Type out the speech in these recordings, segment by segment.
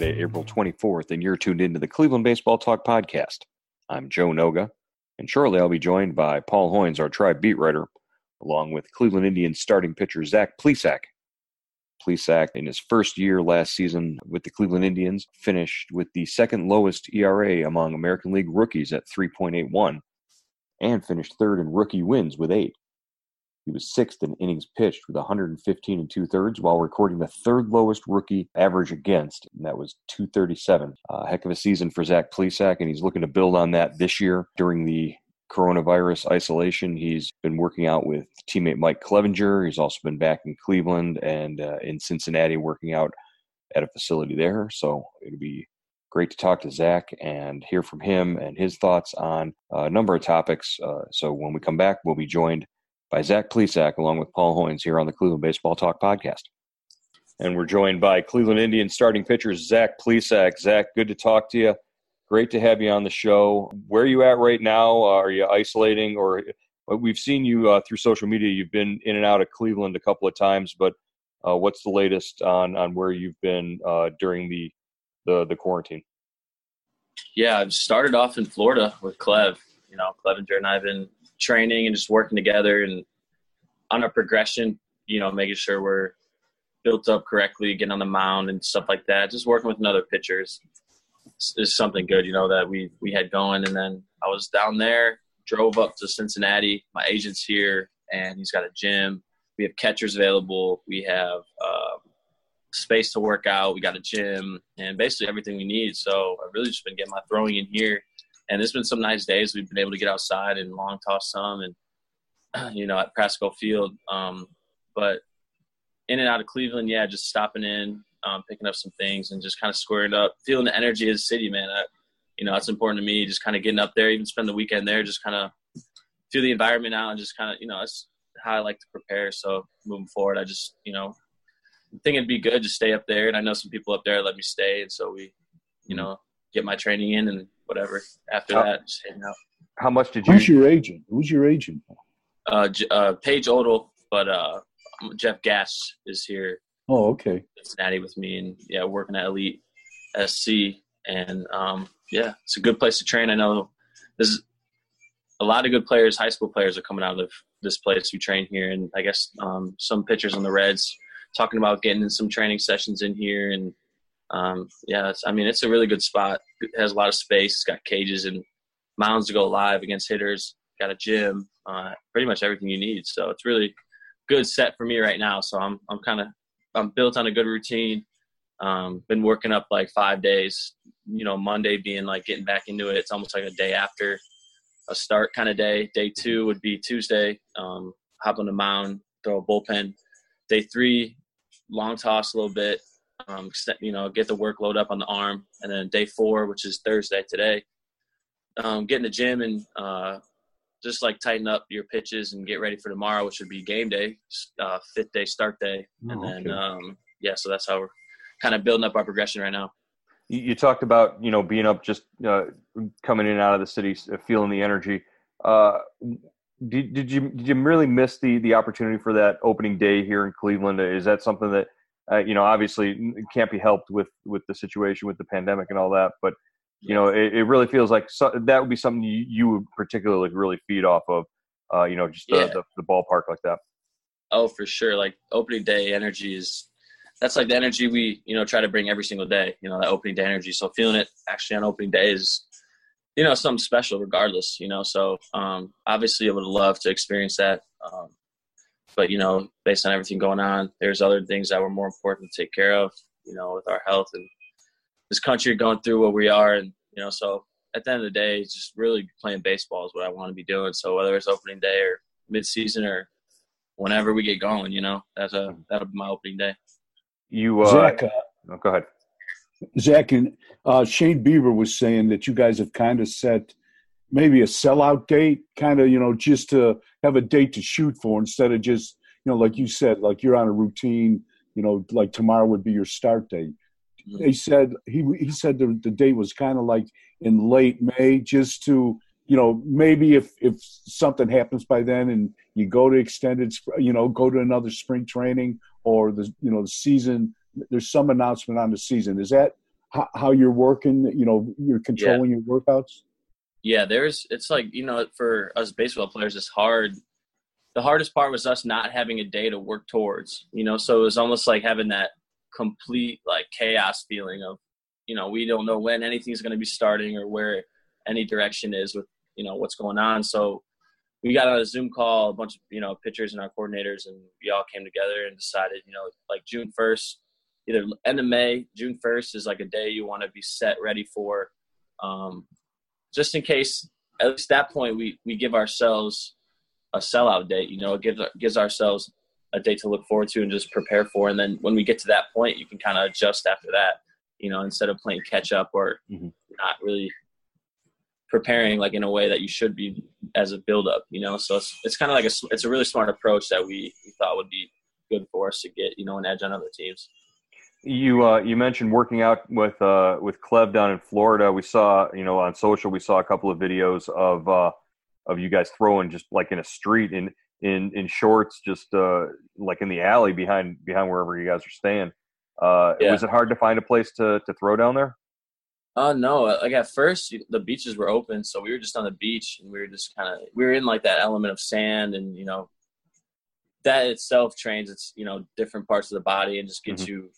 Friday, April 24th, and you're tuned into the Cleveland Baseball Talk podcast. I'm Joe Noga, and shortly I'll be joined by Paul Hoynes, our tribe beat writer, along with Cleveland Indians starting pitcher Zach Plesac. Plesac, in his first year last season with the Cleveland Indians, finished with the second lowest ERA among American League rookies at 3.81 and finished third in rookie wins with eight. He was sixth in innings pitched with 115 and two thirds, while recording the third lowest rookie average against, and that was 237. A heck of a season for Zach Plesac, and he's looking to build on that this year during the coronavirus isolation. He's been working out with teammate Mike Clevinger. He's also been back in Cleveland and uh, in Cincinnati working out at a facility there. So it'll be great to talk to Zach and hear from him and his thoughts on a number of topics. Uh, so when we come back, we'll be joined by Zach Plesac along with Paul Hoynes here on the Cleveland Baseball Talk podcast. And we're joined by Cleveland Indians starting pitcher Zach Plesac. Zach, good to talk to you. Great to have you on the show. Where are you at right now? Uh, are you isolating, or uh, we've seen you uh, through social media? You've been in and out of Cleveland a couple of times, but uh, what's the latest on on where you've been uh, during the, the the quarantine? Yeah, I've started off in Florida with Clev. You know, Clevinger and I've been training and just working together and on a progression. You know, making sure we're built up correctly, getting on the mound and stuff like that. Just working with other pitchers is something good, you know, that we we had going. And then I was down there, drove up to Cincinnati. My agent's here, and he's got a gym. We have catchers available. We have uh, space to work out. We got a gym, and basically everything we need. So I've really just been getting my throwing in here. And there's been some nice days we've been able to get outside and long toss some, and you know at Prasco Field. Um, but in and out of Cleveland, yeah, just stopping in, um, picking up some things and just kind of squaring up, feeling the energy of the city, man. I, you know, that's important to me. Just kind of getting up there, even spend the weekend there, just kind of feel the environment out and just kind of, you know, that's how I like to prepare. So moving forward, I just, you know, think it'd be good to stay up there. And I know some people up there let me stay. And so we, you know, get my training in and whatever after how, that, just hang out. How much did you? Who's your agent? Who's your agent? Uh, uh Paige Odell, but uh, Jeff Gass is here Oh, okay. Cincinnati with me, and yeah, working at Elite SC, and um, yeah, it's a good place to train. I know there's a lot of good players, high school players, are coming out of this place who train here, and I guess um, some pitchers on the Reds talking about getting in some training sessions in here, and um, yeah, I mean it's a really good spot. It has a lot of space. It's got cages and mounds to go live against hitters. Got a gym, uh, pretty much everything you need. So it's really good set for me right now. So I'm I'm kind of I'm built on a good routine. Um, been working up like five days. You know, Monday being like getting back into it. It's almost like a day after a start kind of day. Day two would be Tuesday. Um, hop on the mound, throw a bullpen. Day three, long toss a little bit. Um, you know, get the workload up on the arm, and then day four, which is Thursday today, um, get in the gym and uh, just like tighten up your pitches and get ready for tomorrow, which would be game day, uh, fifth day start day, oh, and then okay. um, yeah, so that's how we're kind of building up our progression right now. You, talked about you know being up, just uh, coming in and out of the city, feeling the energy. Uh, did, did you did you really miss the the opportunity for that opening day here in Cleveland? Is that something that uh, you know, obviously it can't be helped with with the situation with the pandemic and all that, but you know, it, it really feels like so, that would be something you, you would particularly like really feed off of. Uh, you know, just the, Yeah. the, the ballpark like that. Oh, for sure. Like opening day energy is that's like the energy we you know try to bring every single day. You know that opening day energy. So feeling it actually on opening day is you know something special regardless. You know, so um, obviously I would love to experience that. Um, but you know, based on everything going on, there's other things that were more important to take care of. You know, with our health and this country going through what we are, and you know, so at the end of the day, just really playing baseball is what I want to be doing. So whether it's opening day or mid season or whenever we get going, you know, that's a that'll be my opening day. You, uh, Zach, uh, oh, go ahead. Zach and uh, Shane Bieber was saying that you guys have kind of set maybe a sellout date, kind of, you know, just to have a date to shoot for instead of just, you know, like you said, like you're on a routine, you know, like tomorrow would be your start date. Mhm. They said he he said the, the date was kind of like in late May, just to you know maybe if if something happens by then and you go to extended, you know, go to another spring training or the you know the season. There's some announcement on the season. Is that how, how you're working? You know, you're controlling your workouts. Yeah, there's it's like, you know, for us baseball players it's hard. The hardest part was us not having a day to work towards, you know, so it was almost like having that complete like chaos feeling of, you know, we don't know when anything's going to be starting or where any direction is with, you know, what's going on. So we got on a Zoom call, a bunch of, you know, pitchers and our coordinators and we all came together and decided, you know, like June 1st, either end of May, June 1st is like a day you want to be set ready for. Um, just in case at least that point we we give ourselves a sellout date you know it gives gives ourselves a date to look forward to and just prepare for. And then when we get to that point you can kind of adjust after that you know instead of playing catch up or Mhm. not really preparing like in a way that you should be as a build up you know? So it's it's kind of like a it's a really smart approach that we, we thought would be good for us to get you know an edge on other teams You uh, you mentioned working out with uh, with Clev down in Florida. We saw you know on social we saw a couple of videos of uh, of you guys throwing just like in a street in in in shorts, just uh, like in the alley behind behind wherever you guys are staying. Uh, Yeah. Was it hard to find a place to to throw down there? Uh no, like at first the beaches were open, so we were just on the beach and we were just kind of we were in like that element of sand and you know that itself trains it's you know different parts of the body and just gets you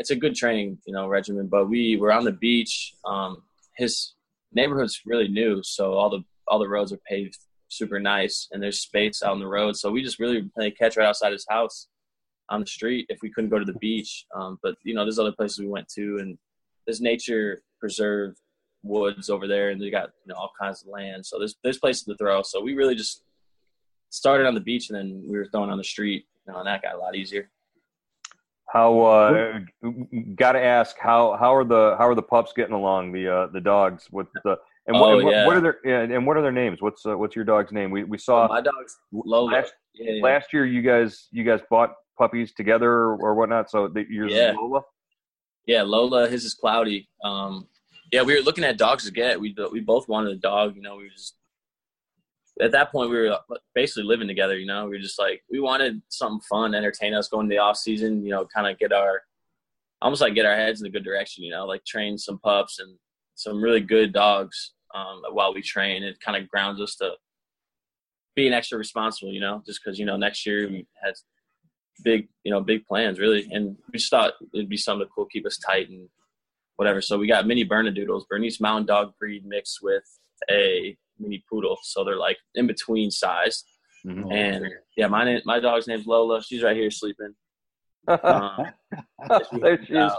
it's a good training you know regimen. But we were on the beach. Um, his neighborhood's really new, so all the all the roads are paved super nice and there's space out on the road. So we just really played catch right outside his house on the street if we couldn't go to the beach. Um, but you know, there's other places we went to and there's nature preserve woods over there and they got you know all kinds of land. So there's there's places to throw. So we really just started on the beach and then we were throwing on the street. You know, and that got a lot easier. How uh, got to ask how how are the how are the pups getting along? The uh, the dogs with the and what, Oh, and what, yeah. what are their yeah, and what are their names? What's uh, what's your dog's name? We we saw my dog's Lola. last, yeah, yeah. last year you guys you guys bought puppies together or whatnot. So the, yours Yeah. is Lola. Yeah, Lola, his is Cloudy. Um, yeah, we were looking at dogs to get. We we both wanted a dog. You know, we were just at that point we were basically living together. You know, we were just like we wanted something fun, entertain us, going to the off season. You know, kind of get our almost like get our heads in a good direction. You know, like train some pups and some really good dogs um, while we train. It kind of grounds us to being extra responsible. You know, just because you know next year we had big you know big plans really and we just thought it'd be something cool keep us tight and whatever so we got mini bernedoodles bernese mountain dog breed mixed with a mini poodle. So they're like in between size. Mhm. and yeah my name, my dog's name's lola. She's right here sleeping. Um, there she is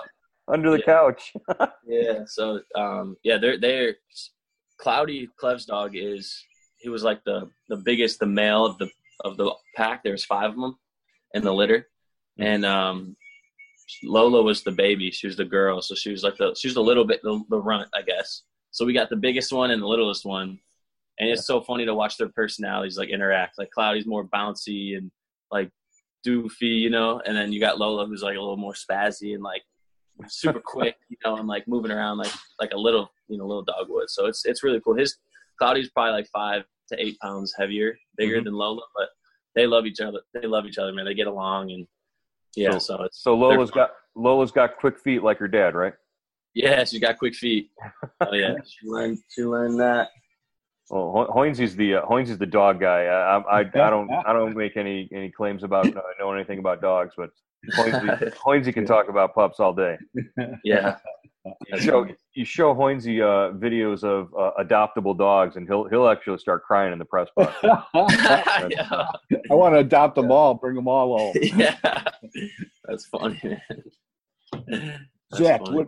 under the yeah. couch. yeah so um yeah they're they're cloudy clev's dog is he was like the the biggest the male of the of the pack. There's five of them in the litter. And um lola was the baby. She was the girl. So she was like the she was a little bit the, the runt i guess. So we got the biggest one and the littlest one and it's so funny to watch their personalities like interact like cloudy's more bouncy and like doofy you know and then you got lola who's like a little more spazzy and like super quick, you know, and like moving around like like a little, you know, little dog would. So it's it's really cool. His Cloudy's probably like five to eight pounds heavier, bigger Mhm. than Lola, but they love each other. They love each other, man. They get along, and yeah. So- So, it's So Lola's they're- got Lola's got quick feet like her dad, right? Yeah, she's got quick feet. Oh yeah, she learned she learned that. Well, Hoynes is the uh, Hoinsy's the dog guy. I, I, I don't I don't make any any claims about uh, know anything about dogs, but Hoinsy, Hoinsy can talk about pups all day. Yeah. You show you show Hoinsy uh, videos of uh, adoptable dogs, and he'll he'll actually start crying in the press box. yeah. I want to adopt them all, bring them all home. yeah, that's funny, man. That's Zach, funny. what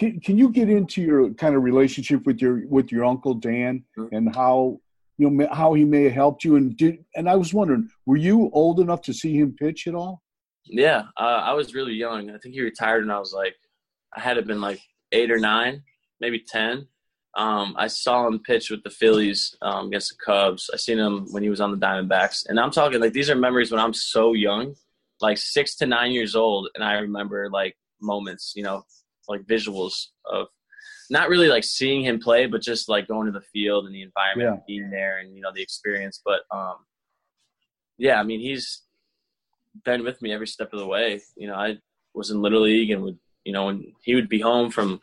can, can you get into your kind of relationship with your with your uncle Dan mm-hmm. and how you know how he may have helped you and did and I was wondering were you old enough to see him pitch at all? Yeah, uh, I was really young. I think he retired when I was like I had to been like eight or nine, maybe ten. Um, I saw him pitch with the Phillies um, against the Cubs. I seen him when he was on the Diamondbacks, and I'm talking like these are memories when I'm so young, like six to nine years old, and I remember like moments, you know, like visuals of not really like seeing him play, but just like going to the field and the environment, yeah. being there, and you know the experience. But um, yeah, I mean he's been with me every step of the way. You know, I was in little league and would you know when he would be home from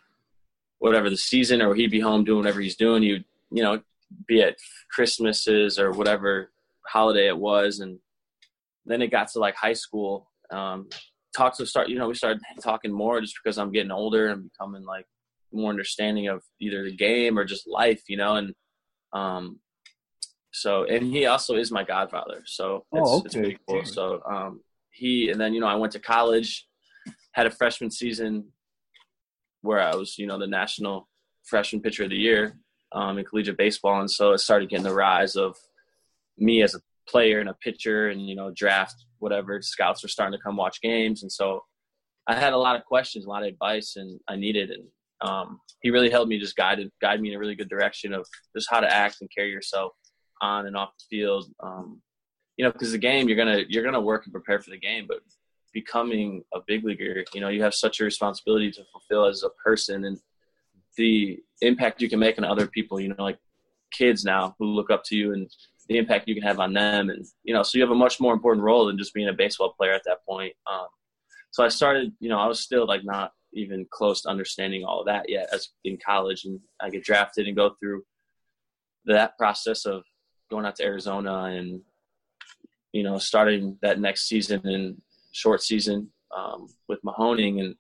whatever the season, or he'd be home doing whatever he's doing. He would you know be at Christmases or whatever holiday it was, and then it got to like high school. Um, talks to start, you know, we started talking more just because I'm getting older and becoming like more understanding of either the game or just life, you know, and um, so and he also is my godfather, so it's, oh, okay. it's pretty cool. So um, he and then you know I went to college, had a freshman season where I was you know the national freshman pitcher of the year um, in collegiate baseball, and so it started getting the rise of me as a player and a pitcher and you know draft whatever scouts were starting to come watch games. And so i had a lot of questions a lot of advice and i needed and um, he really helped me just guided guide me in a really good direction of just how to act and carry yourself on and off the field. Um, you know because the game you're gonna you're gonna work and prepare for the game but becoming a big leaguer you know you have such a responsibility to fulfill as a person and the impact you can make on other people you know like kids now who look up to you and the impact you can have on them, and you know, so you have a much more important role than just being a baseball player at that point. Um, so I started, you know, I was still like not even close to understanding all of that yet as in college, and I get drafted and go through that process of going out to Arizona and you know starting that next season and short season um, with Mahoning. And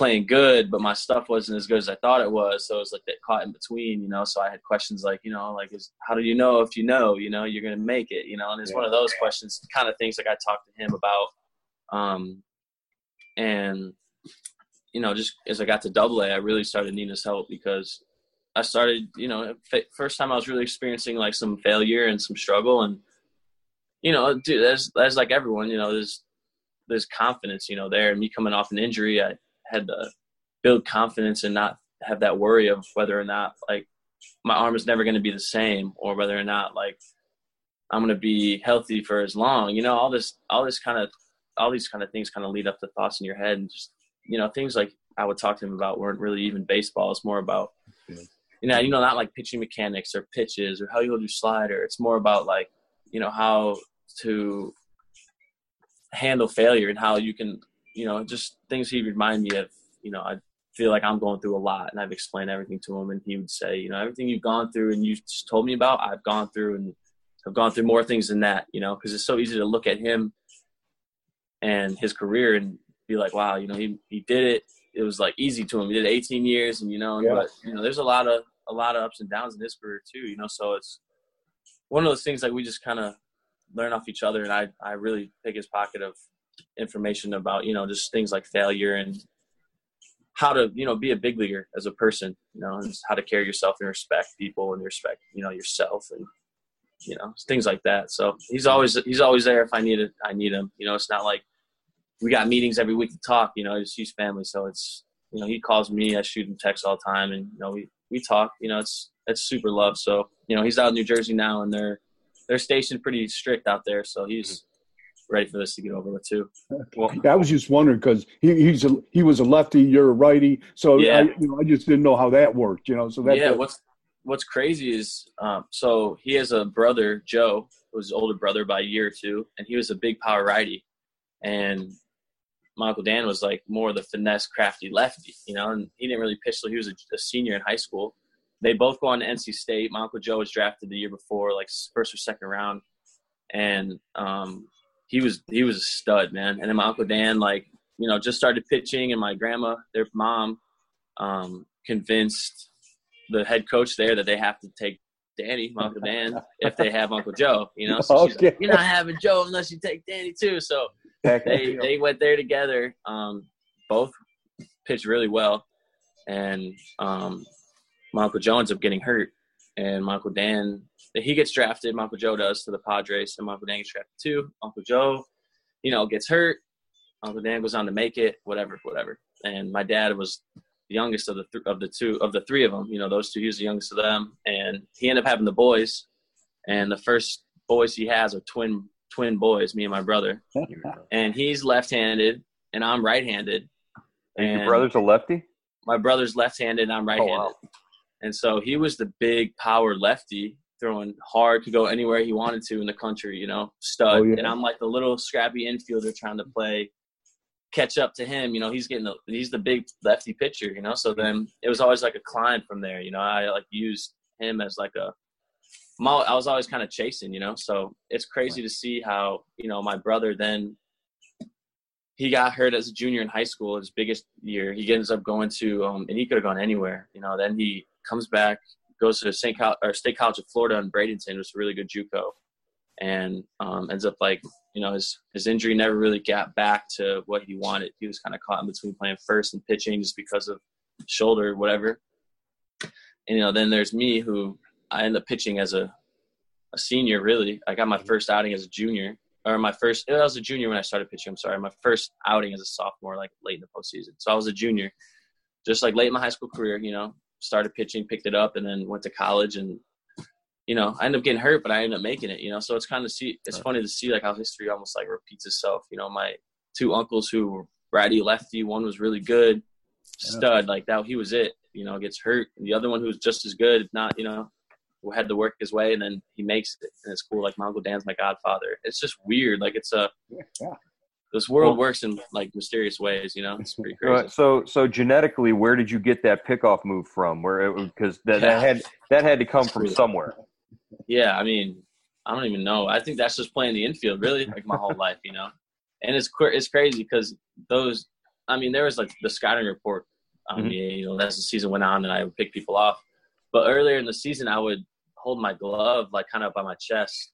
playing good, but my stuff wasn't as good as I thought it was. So it was like that caught in between, you know. So I had questions like, you know, like, is how do you know if you know, you know, you're gonna make it, you know? And it's yeah. one of those questions, kind of things like I talked to him about. Um, and you know, just as I got to Double A, I really started needing his help because I started, you know, first time I was really experiencing like some failure and some struggle, and you know, dude, that's that's like everyone, you know, there's there's confidence, you know, there. And me coming off an injury, I had to build confidence and not have that worry of whether or not like my arm is never going to be the same or whether or not like I'm going to be healthy for as long. You know, all this, all this kind of, all these kind of things kind of lead up to thoughts in your head and just, you know, things like I would talk to him about weren't really even baseball. It's more about, you know, you know, not like pitching mechanics or pitches or how you hold your slider. It's more about like, you know, how to handle failure and how you can you know, just things he'd remind me of. You know, I feel like I'm going through a lot, and I've explained everything to him, and he would say, you know, everything you've gone through and you just told me about, I've gone through, and I've gone through more things than that. You know, because it's so easy to look at him and his career and be like, wow, you know, he he did it. It was like easy to him. He did 18 years, and you know, yeah. but you know, there's a lot of a lot of ups and downs in his career too. You know, so it's one of those things like we just kind of learn off each other, and I I really pick his pocket of information about you know just things like failure and how to you know be a big leaguer as a person you know and how to carry yourself and respect people and respect you know yourself and you know things like that so he's always he's always there if i need it i need him you know it's not like we got meetings every week to talk you know it's huge family so it's you know he calls me i shoot him texts all the time and you know we we talk you know it's it's super love so you know he's out in new jersey now and they're they're stationed pretty strict out there so he's ready for this to get over with too. Well, I was just wondering because he, he's a, he was a lefty, you're a righty, so yeah. I, you know, I just didn't know how that worked. You know, so that yeah. What's what's crazy is um, so he has a brother Joe, who's older brother by a year or two, and he was a big power righty, and my uncle Dan was like more of the finesse, crafty lefty, you know, and he didn't really pitch till he was a, a, senior in high school. They both go on to NC State. My uncle Joe was drafted the year before, like first or second round, and um, he was he was a stud, man. And then my uncle Dan, like you know, just started pitching, and my grandma, their mom, um, convinced the head coach there that they have to take Danny, Uncle Dan, if they have Uncle Joe. You know, so okay. like, you're not having Joe unless you take Danny too. So they they went there together. Um, both pitched really well, and um, my Uncle Joe ends up getting hurt, and my Uncle Dan he gets drafted. Uncle Joe does to the Padres, and Uncle Dan gets drafted too. Uncle Joe, you know, gets hurt. Uncle Dan goes on to make it, whatever, whatever. And my dad was the youngest of the th- of the two of the three of them. You know, those two. He was the youngest of them, and he ended up having the boys. And the first boys he has are twin twin boys, me and my brother. and he's left-handed, and I'm right-handed. And, and your brother's a lefty. My brother's left-handed, and I'm right-handed. Oh, wow. And so he was the big power lefty, throwing hard, could go anywhere he wanted to in the country. You know, stud. Oh, yeah. And I'm like the little scrappy infielder trying to play catch up to him. You know, he's getting the he's the big lefty pitcher. You know, so then it was always like a climb from there. You know, I like used him as like a I was always kind of chasing. You know, so it's crazy to see how you know my brother then he got hurt as a junior in high school, his biggest year. He ends up going to, um, and he could have gone anywhere. You know, then he comes back, goes to St. Cal- or State College of Florida in Bradenton, was a really good JUCO, and um, ends up like you know his his injury never really got back to what he wanted. He was kind of caught in between playing first and pitching just because of shoulder, whatever. And you know, then there's me who I end up pitching as a a senior. Really, I got my first outing as a junior, or my first. I was a junior when I started pitching. I'm sorry, my first outing as a sophomore, like late in the postseason. So I was a junior, just like late in my high school career. You know, started pitching, picked it up, and then went to college and you know, I end up getting hurt, but I end up making it, you know. So it's kind of see it's right. funny to see like how history almost like repeats itself. You know, my two uncles who were righty lefty, one was really good, stud, like that he was it, you know, gets hurt. And the other one who was just as good, if not, you know, who had to work his way and then he makes it. And it's cool. Like my Uncle Dan's my godfather. It's just weird. Like it's a yeah. This world works in like mysterious ways, you know. It's pretty crazy. So, so genetically, where did you get that pickoff move from? Where because that, yeah. that had that had to come from somewhere yeah, I mean, I don't even know. I think that's just playing the infield, really, like my whole life, you know. And it's it's crazy because those. I mean, there was like the scouting report on mm-hmm. me, you know, as the season went on, and I would pick people off. But earlier in the season, I would hold my glove like kind of by my chest,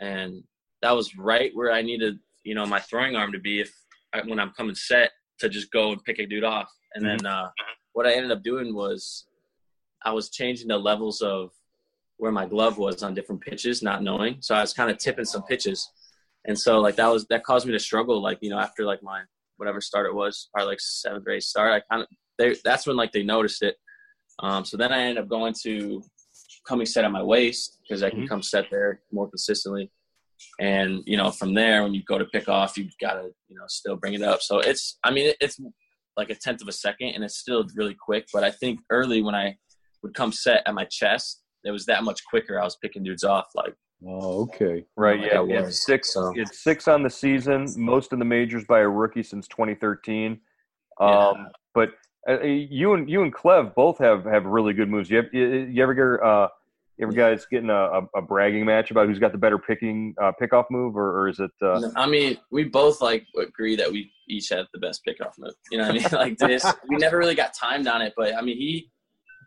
and that was right where I needed, you know, my throwing arm to be if I, when I'm coming set to just go and pick a dude off. And mm-hmm. then uh, what I ended up doing was I was changing the levels of where my glove was on different pitches, not knowing. So I was kind of tipping some pitches. And so like that was that caused me to struggle like, you know, after like my whatever start it was, probably like seventh grade start, I kind of they that's when like they noticed it. Um, so then I ended up going to coming set on my waist because I can mm-hmm. come set there more consistently. And you know, from there, when you go to pick off, you gotta you know still bring it up. So it's I mean it's like a tenth of a second, and it's still really quick. But I think early when I would come set at my chest, it was that much quicker. I was picking dudes off like. Oh, okay. Right. Yeah. It's six. So. It's six on the season. Most of the majors by a rookie since 2013. Um, yeah. But uh, you and you and Clev both have have really good moves. You, have, you, you ever get uh, you ever guys getting a, a, bragging match about who's got the better picking uh, pickoff move, or, or is it? Uh... I mean, we both like agree that we each have the best pickoff move. You know what I mean? like this, we never really got timed on it, but I mean, he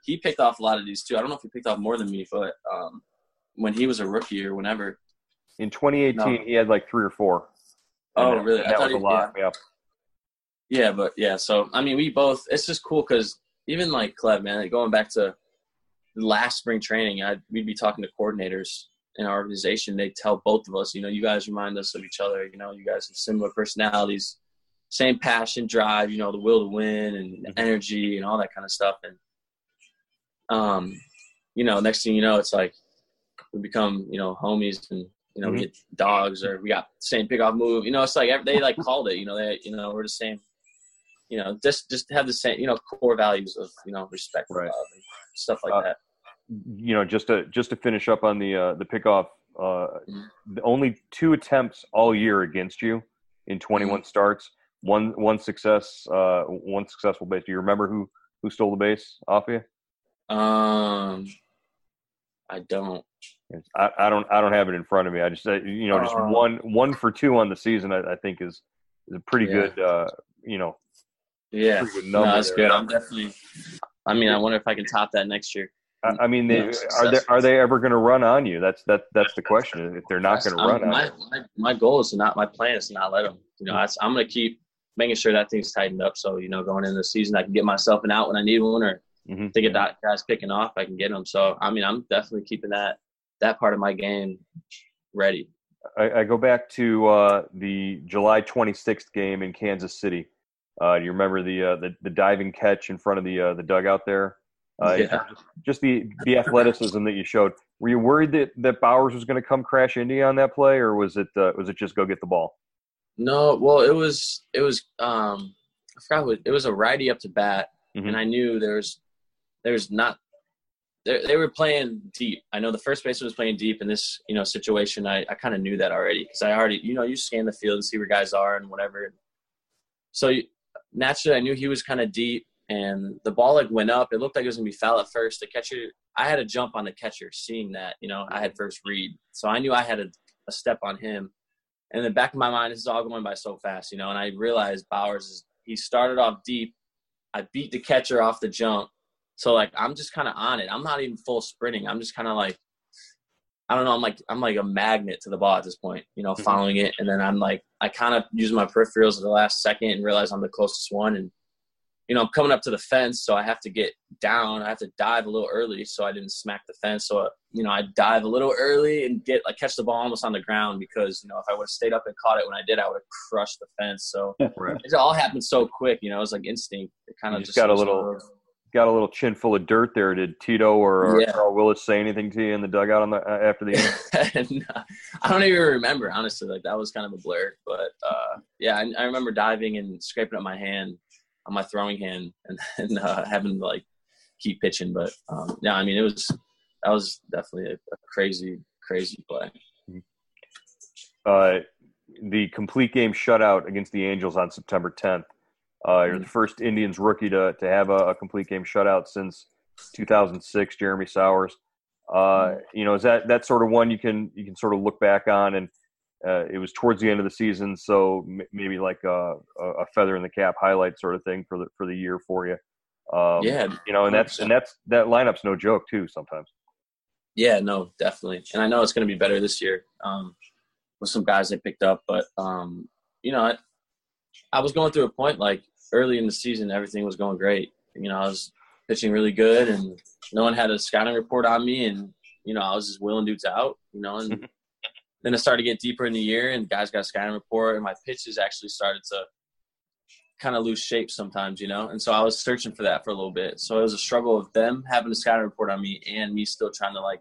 he picked off a lot of these too. I don't know if he picked off more than me, but um, when he was a rookie or whenever. In 2018, no. he had like three or four. Oh, that, really? That was he, a lot. Yeah. yeah. but yeah. So I mean, we both. It's just cool because even like Clev, man, like going back to last spring training, I'd, we'd be talking to coordinators in our organization. They tell both of us, you know, you guys remind us of each other. You know, you guys have similar personalities, same passion, drive. You know, the will to win and mm-hmm. energy and all that kind of stuff. And um, you know, next thing you know, it's like we become, you know, homies and, you know, mm-hmm. we get dogs or we got the same pickoff move. You know, it's like they like called it, you know, they, you know, we're the same, you know, just, just have the same, you know, core values of, you know, respect, right. love and stuff like uh, that. You know, just to, just to finish up on the, uh, the pickoff, uh, only two attempts all year against you in 21 mm-hmm. starts. one one success, uh, one successful base. Do you remember who who stole the base off you? Um, I don't. I, I don't I don't have it in front of me. I just say you know just Uh, one one for two on the season. I, I think is is a pretty Yeah. good uh, you know Yeah, no, that's there. good. I'm definitely. I mean, I wonder if I can top that next year. I, I mean, they, are they are they ever going to run on you? That's that that's the question. If they're not going to run on my, you, my my goal is to not. My plan is to not let them. You know, that's, I'm going to keep making sure that thing's tightened up. So you know, going into the season, I can get myself an out when I need one, or Mhm. to get that guys picking off, I can get them. So I mean, I'm definitely keeping that that part of my game ready. I, I go back to uh, the July 26th game in Kansas City. Uh, do you remember the, uh, the the diving catch in front of the uh, the dugout there? Uh, Yeah. Just the the athleticism that you showed. Were you worried that, that Bauers was going to come crash into you on that play, or was it uh, was it just go get the ball? No, well, it was it was um I forgot what it was a righty up to bat, Mhm. and I knew there's there's not they they were playing deep. I know the first baseman was playing deep in this you know situation. I I kind of knew that already because I already you know you scan the field and see where guys are and whatever. So naturally, I knew he was kind of deep, and the ball like went up. It looked like it was gonna be foul at first. The catcher, I had a jump on the catcher, seeing that you know I had first read, so I knew I had a, a step on him. And in the back of my mind, this is all going by so fast, you know. And I realized Bauers is he started off deep. I beat the catcher off the jump, so like I'm just kind of on it. I'm not even full sprinting. I'm just kind of like I don't know. I'm like I'm like a magnet to the ball at this point, you know, Mhm. following it. And then I'm like I kind of use my peripherals at the last second and realize I'm the closest one. And you know, I'm coming up to the fence, so I have to get down. I have to dive a little early, so I didn't smack the fence. So you know, I dive a little early and get like catch the ball almost on the ground because you know if I would have stayed up and caught it when I did, I would have crushed the fence. So Right. it all happened so quick, you know. It was like instinct. It kind of just just got a little- those- Got a little chin full of dirt there. Did Tito or Yeah. Carl Willis say anything to you in the dugout on the uh, after the I don't even remember honestly. Like that was kind of a blur, but uh, yeah, I, I remember diving and scraping up my hand on my throwing hand and, and uh, having to like keep pitching. But um, yeah, I mean it was that was definitely a, a crazy, crazy play. uh, the complete game shutout against the Angels on September 10th. Uh, you're the first Indians rookie to, to have a, a complete game shutout since 2006. Jeremy Sowers. Uh, you know, is that that sort of one you can you can sort of look back on, and uh, it was towards the end of the season, so m- maybe like a, a feather in the cap highlight sort of thing for the for the year for you. Um, Yeah, you know, and that's and that's that lineup's no joke too. Sometimes. Yeah, no, definitely. And I know it's going to be better this year um, with some guys they picked up. But, um, you know, I, I was going through a point like early in the season, everything was going great. You know, I was pitching really good and no one had a scouting report on me. And, you know, I was just willing dudes out, you know, and then it started to get deeper in the year and guys got a scouting report and my pitches actually started to kind of lose shape sometimes, you know? And so I was searching for that for a little bit. So it was a struggle of them having a scouting report on me and me still trying to like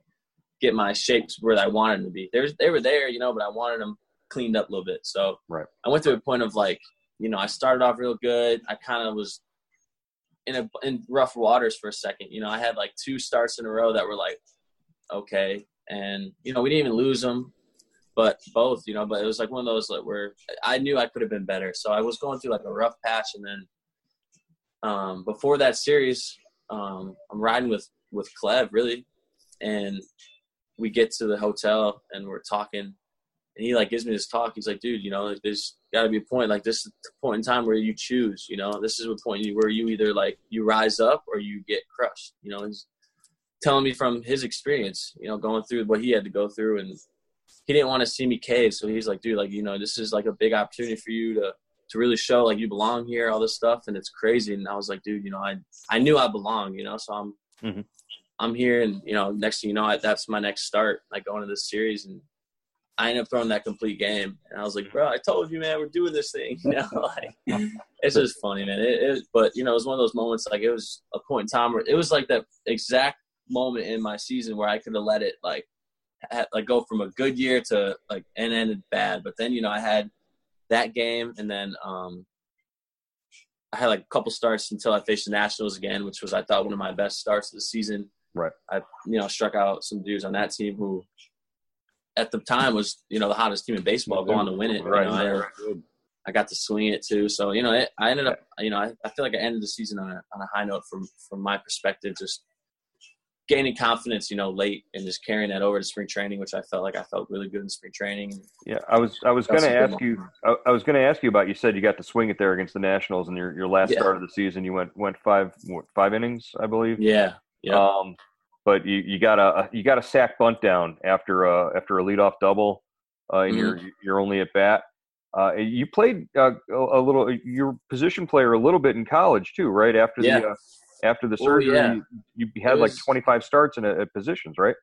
get my shapes where I wanted them to be. They were, they were there, you know, but I wanted them cleaned up a little bit. So Right. I went to a point of like, you know, I started off real good. I kind of was in a in rough waters for a second. You know, I had like two starts in a row that were like okay, and you know we didn't even lose them, but both, you know, but it was like one of those like where I knew I could have been better. So I was going through like a rough patch, and then um, before that series, um, I'm riding with with Clev really, and we get to the hotel and we're talking, and he like gives me this talk. He's like, dude, you know, like, there's got to be a point like this is the point in time where you choose. You know, this is a point where you either like you rise up or you get crushed. You know, he's telling me from his experience. You know, going through what he had to go through, and he didn't want to see me cave. So he's like, dude, like you know, this is like a big opportunity for you to to really show like you belong here, all this stuff, and it's crazy. And I was like, dude, you know, I I knew I belong. You know, so I'm Mhm. I'm here, and you know, next thing you know, I, that's my next start, like going to this series, and I ended up throwing that complete game, and I was like, bro, I told you, man, we're doing this thing. You know, like it's just funny, man. It, it but you know, it was one of those moments, like it was a point in time where it was like that exact moment in my season where I could have let it like ha- like go from a good year to like and ended bad, but then you know I had that game, and then um I had like a couple starts until I faced the Nationals again, which was I thought one of my best starts of the season. Right. I you know struck out some dudes on that team who at the time was you know the hottest team in baseball, go on to win it. you Right, know, I, I got to swing it too. So you know, it, I ended up, you know, I, I feel like I ended the season on a on a high note from from my perspective, just gaining confidence, you know, late and just carrying that over to spring training, which I felt like I felt really good in spring training. Yeah, I was I was going to ask you I, I was going to ask you about. You said you got to swing it there against the Nationals, and your your last Yeah. start of the season, you went went five what, five innings, I believe. Yeah, yeah, Um, but you, you got a you got a sack bunt down after a after a leadoff double, uh, and you're Mm-hmm. you're only at bat. Uh, you played uh, a, a little your position player a little bit in college too, right? After Yeah. the uh, after the Oh, surgery, yeah. you had It like 25 starts in a, at positions, right?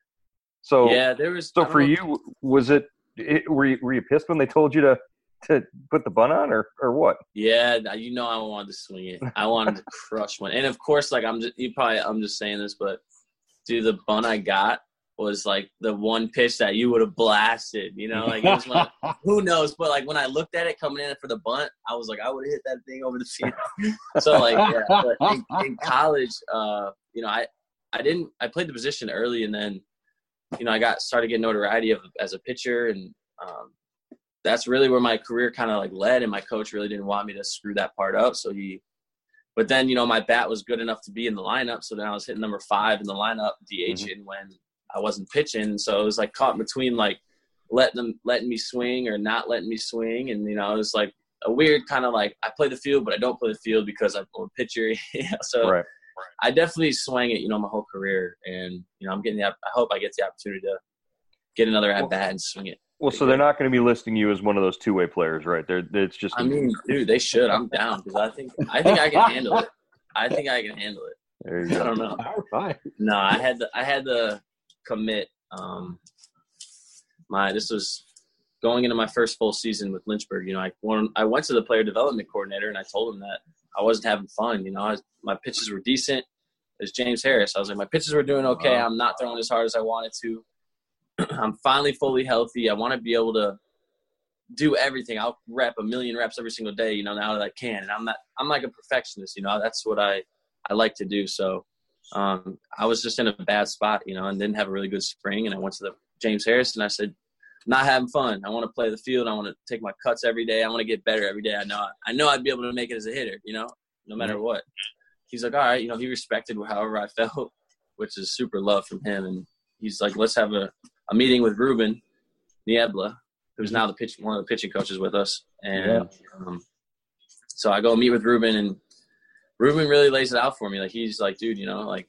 So yeah. There was so for know- you, was it, it were you were you pissed when they told you to to put the bun on or or what? Yeah, you know I wanted to swing it. I wanted to crush one, and of course, like I'm just you probably I'm just saying this, but dude, the bun I got was like the one pitch that you would have blasted. You know, like it was one, who knows? But like when I looked at it coming in for the bunt, I was like, I would have hit that thing over the field. so like, yeah, but in, in college, uh, you know, I I didn't I played the position early, and then you know I got started getting notoriety of, as a pitcher, and um, that's really where my career kind of like led. And my coach really didn't want me to screw that part up, so he. But then you know my bat was good enough to be in the lineup, so then I was hitting number five in the lineup, DH, and when I wasn't pitching. So it was like caught in between like letting them letting me swing or not letting me swing, and you know it was like a weird kind of like I play the field, but I don't play the field because I'm a pitcher. you so right. I definitely swang it, you know, my whole career, and you know I'm getting the. I hope I get the opportunity to get another at bat and swing it. Well, so they're not going to be listing you as one of those two way players, right? They're it's just I mean, dude, they should. I'm down because I think I think I can handle it. I think I can handle it. there you I don't know. All right. No, I had the I had to commit. Um, my this was going into my first full season with Lynchburg. You know, I won, I went to the player development coordinator and I told him that I wasn't having fun. You know, was, my pitches were decent. As James Harris, I was like, my pitches were doing okay. I'm not throwing as hard as I wanted to. I'm finally fully healthy. I want to be able to do everything. I'll rep a million reps every single day. You know, now that I can, and I'm not. I'm like a perfectionist. You know, that's what I I like to do. So um, I was just in a bad spot, you know, and didn't have a really good spring. And I went to the James Harris and I said, not having fun. I want to play the field. I want to take my cuts every day. I want to get better every day. I know, I know I'd be able to make it as a hitter, you know, no matter what. He's like, all right, you know, he respected however I felt, which is super love from him. And he's like, let's have a, a meeting with Ruben Niebla, who's now the pitch, one of the pitching coaches with us. And um, so I go meet with Ruben and Ruben really lays it out for me. Like he's like, dude, you know, like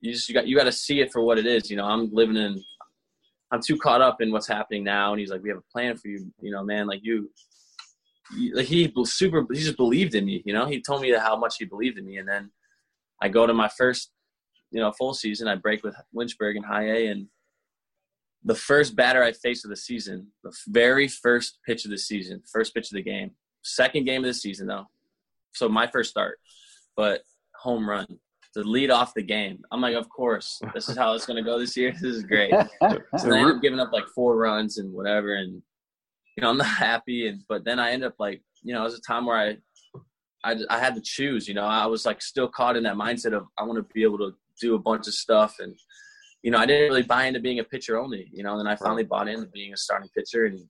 you just you got you got to see it for what it is. You know, I'm living in, I'm too caught up in what's happening now. And he's like, we have a plan for you. You know, man, like you, you like he super. He just believed in me. You know, he told me how much he believed in me. And then I go to my first, you know, full season. I break with Lynchburg in High A, and the first batter I faced of the season, the very first pitch of the season, first pitch of the game, second game of the season though. So my first start, but home run to lead off the game. I'm like, of course, this is how it's going to go this year. This is great. So I ended up giving up like four runs and whatever, and you know I'm not happy. And but then I end up like, you know, it was a time where I, I, I had to choose. You know, I was like still caught in that mindset of I want to be able to do a bunch of stuff, and you know I didn't really buy into being a pitcher only. You know, and then I finally bought into being a starting pitcher and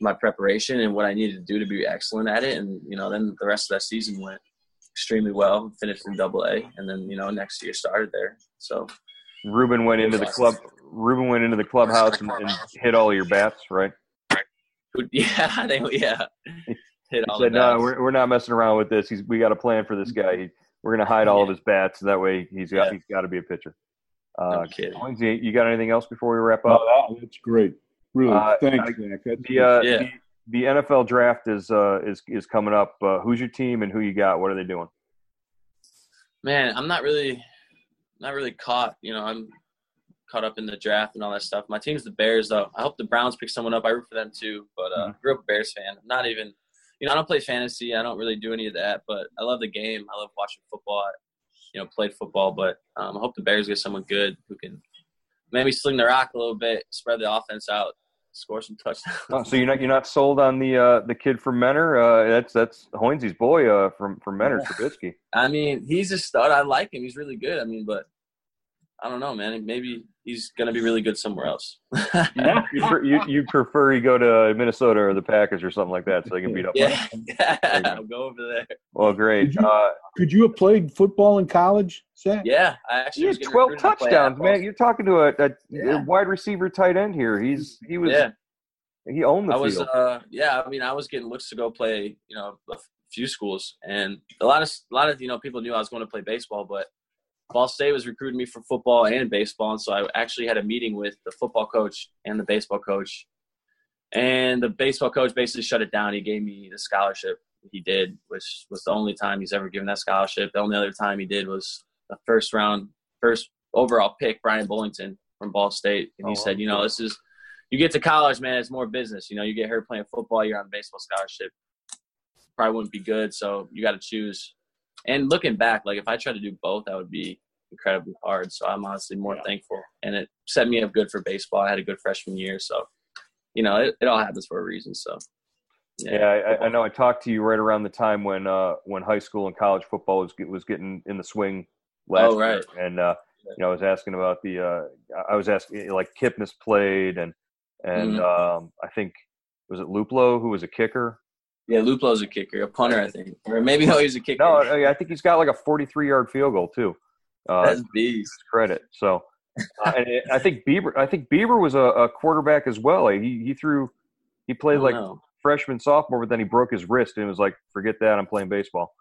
my preparation and what I needed to do to be excellent at it. And you know, then the rest of that season went extremely well. Finished in Double A, and then you know next year started there. So Ruben went into the club. Ruben went into the clubhouse and, and hit all your bats, right? yeah, they yeah hit He all said, the "No, bats. we're, we're not messing around with this. He's, we got a plan for this guy. He, we're going to hide all of his bats. That way, he's got Yeah. he's got to be a pitcher." Uh, No kidding. You you got anything else before we wrap up? That- that's great. Really, Uh, thanks, I- Zach. That's The, uh, Yeah. the the NFL draft is uh, is is coming up. Uh, who's your team and who you got? What are they doing? Man, I'm not really not really caught. You know, I'm caught up in the draft and all that stuff. My team's the Bears, though. I hope the Browns pick someone up. I root for them too. But uh, grew up a Bears fan. I'm not even, you know, I don't play fantasy. I don't really do any of that. But I love the game. I love watching football. I, you know, played football. But um, I hope the Bears get someone good who can maybe sling the rock a little bit, spread the offense out, score some touchdowns. Oh, so you're not you're not sold on the uh, the kid from Mentor? Uh, that's that's Hoinsy's boy uh, from from Mentor, Trubisky. I mean, he's a stud. I like him. He's really good. I mean, but I don't know, man. Maybe he's gonna be really good somewhere else. you, you, you, prefer he go to Minnesota or the Packers or something like that, so he can beat up. Yeah, yeah I'll go over there. Well, great. Could you, uh, could you have played football in college, Zach? Yeah, I actually. You had twelve touchdowns, man. You're talking to a, a, yeah. a, wide receiver, tight end here. He's he was. Yeah. He owned the I field. uh, yeah. I mean, I was getting looks to go play, you know, a few schools, and a lot of a lot of you know people knew I was going to play baseball, but Ball State was recruiting me for football and baseball, and so I actually had a meeting with the football coach and the baseball coach. And the baseball coach basically shut it down. He gave me the scholarship. He did, which was the only time he's ever given that scholarship. The only other time he did was the first round, first overall pick, Bryan Bullington from Ball State, and he oh, said, you know, this is you get to college, man, it's more business. You know, you get hurt playing football, you're on a baseball scholarship. Probably wouldn't be good, so you got to choose and looking back, like if I tried to do both, that would be incredibly hard. So I'm honestly more yeah. thankful, and it set me up good for baseball. I had a good freshman year, so you know it, it all happens for a reason. So yeah, yeah I, I, know I talked to you right around the time when uh, when high school and college football was was getting in the swing last oh, right. year, and uh, you know I was asking about the uh, I was asking like Kipnis played and and mm-hmm. um, I think was it Luplow who was a kicker yeah, Luplow's a kicker, a punter, I think, or maybe no, he's a kicker. No, I think he's got like a 43-yard field goal too. Uh, That's beast. Credit. So, uh, and it, I think Bieber. I think Bieber was a, a quarterback as well. Like he he threw, he played like know. freshman, sophomore, but then he broke his wrist and was like, "Forget that, I'm playing baseball."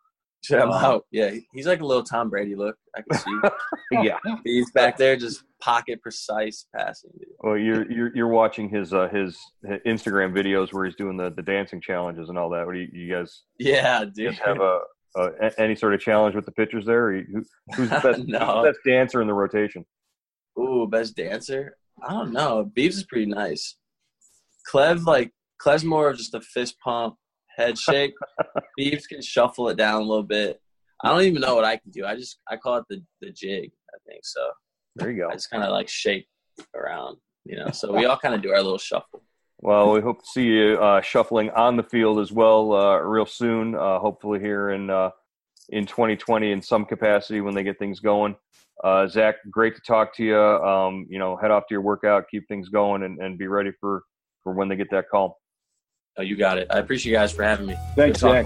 Check him out. Yeah, he's like a little Tom Brady look. I can see. yeah, he's back there just pocket precise passing. Dude. Well, you're you're you're watching his uh, his Instagram videos where he's doing the, the dancing challenges and all that. What do you, you guys? Yeah, dude. Have a, a, any sort of challenge with the pitchers there? Who, who's the best, no. best dancer in the rotation? Ooh, best dancer? I don't know. Beeves is pretty nice. Clev like Clev's more of just a fist pump head shake. Beeves can shuffle it down a little bit. I don't even know what I can do. I just I call it the the jig. I think so. There you go. I just kind of like shake around, you know. So we all kind of do our little shuffle. Well, we hope to see you uh, shuffling on the field as well uh, real soon. Uh, hopefully here in uh, in 2020 in some capacity when they get things going. Uh, Zach, great to talk to you. Um, you know, head off to your workout, keep things going, and, and be ready for for when they get that call. Oh, you got it. I appreciate you guys for having me. Thanks, Zach.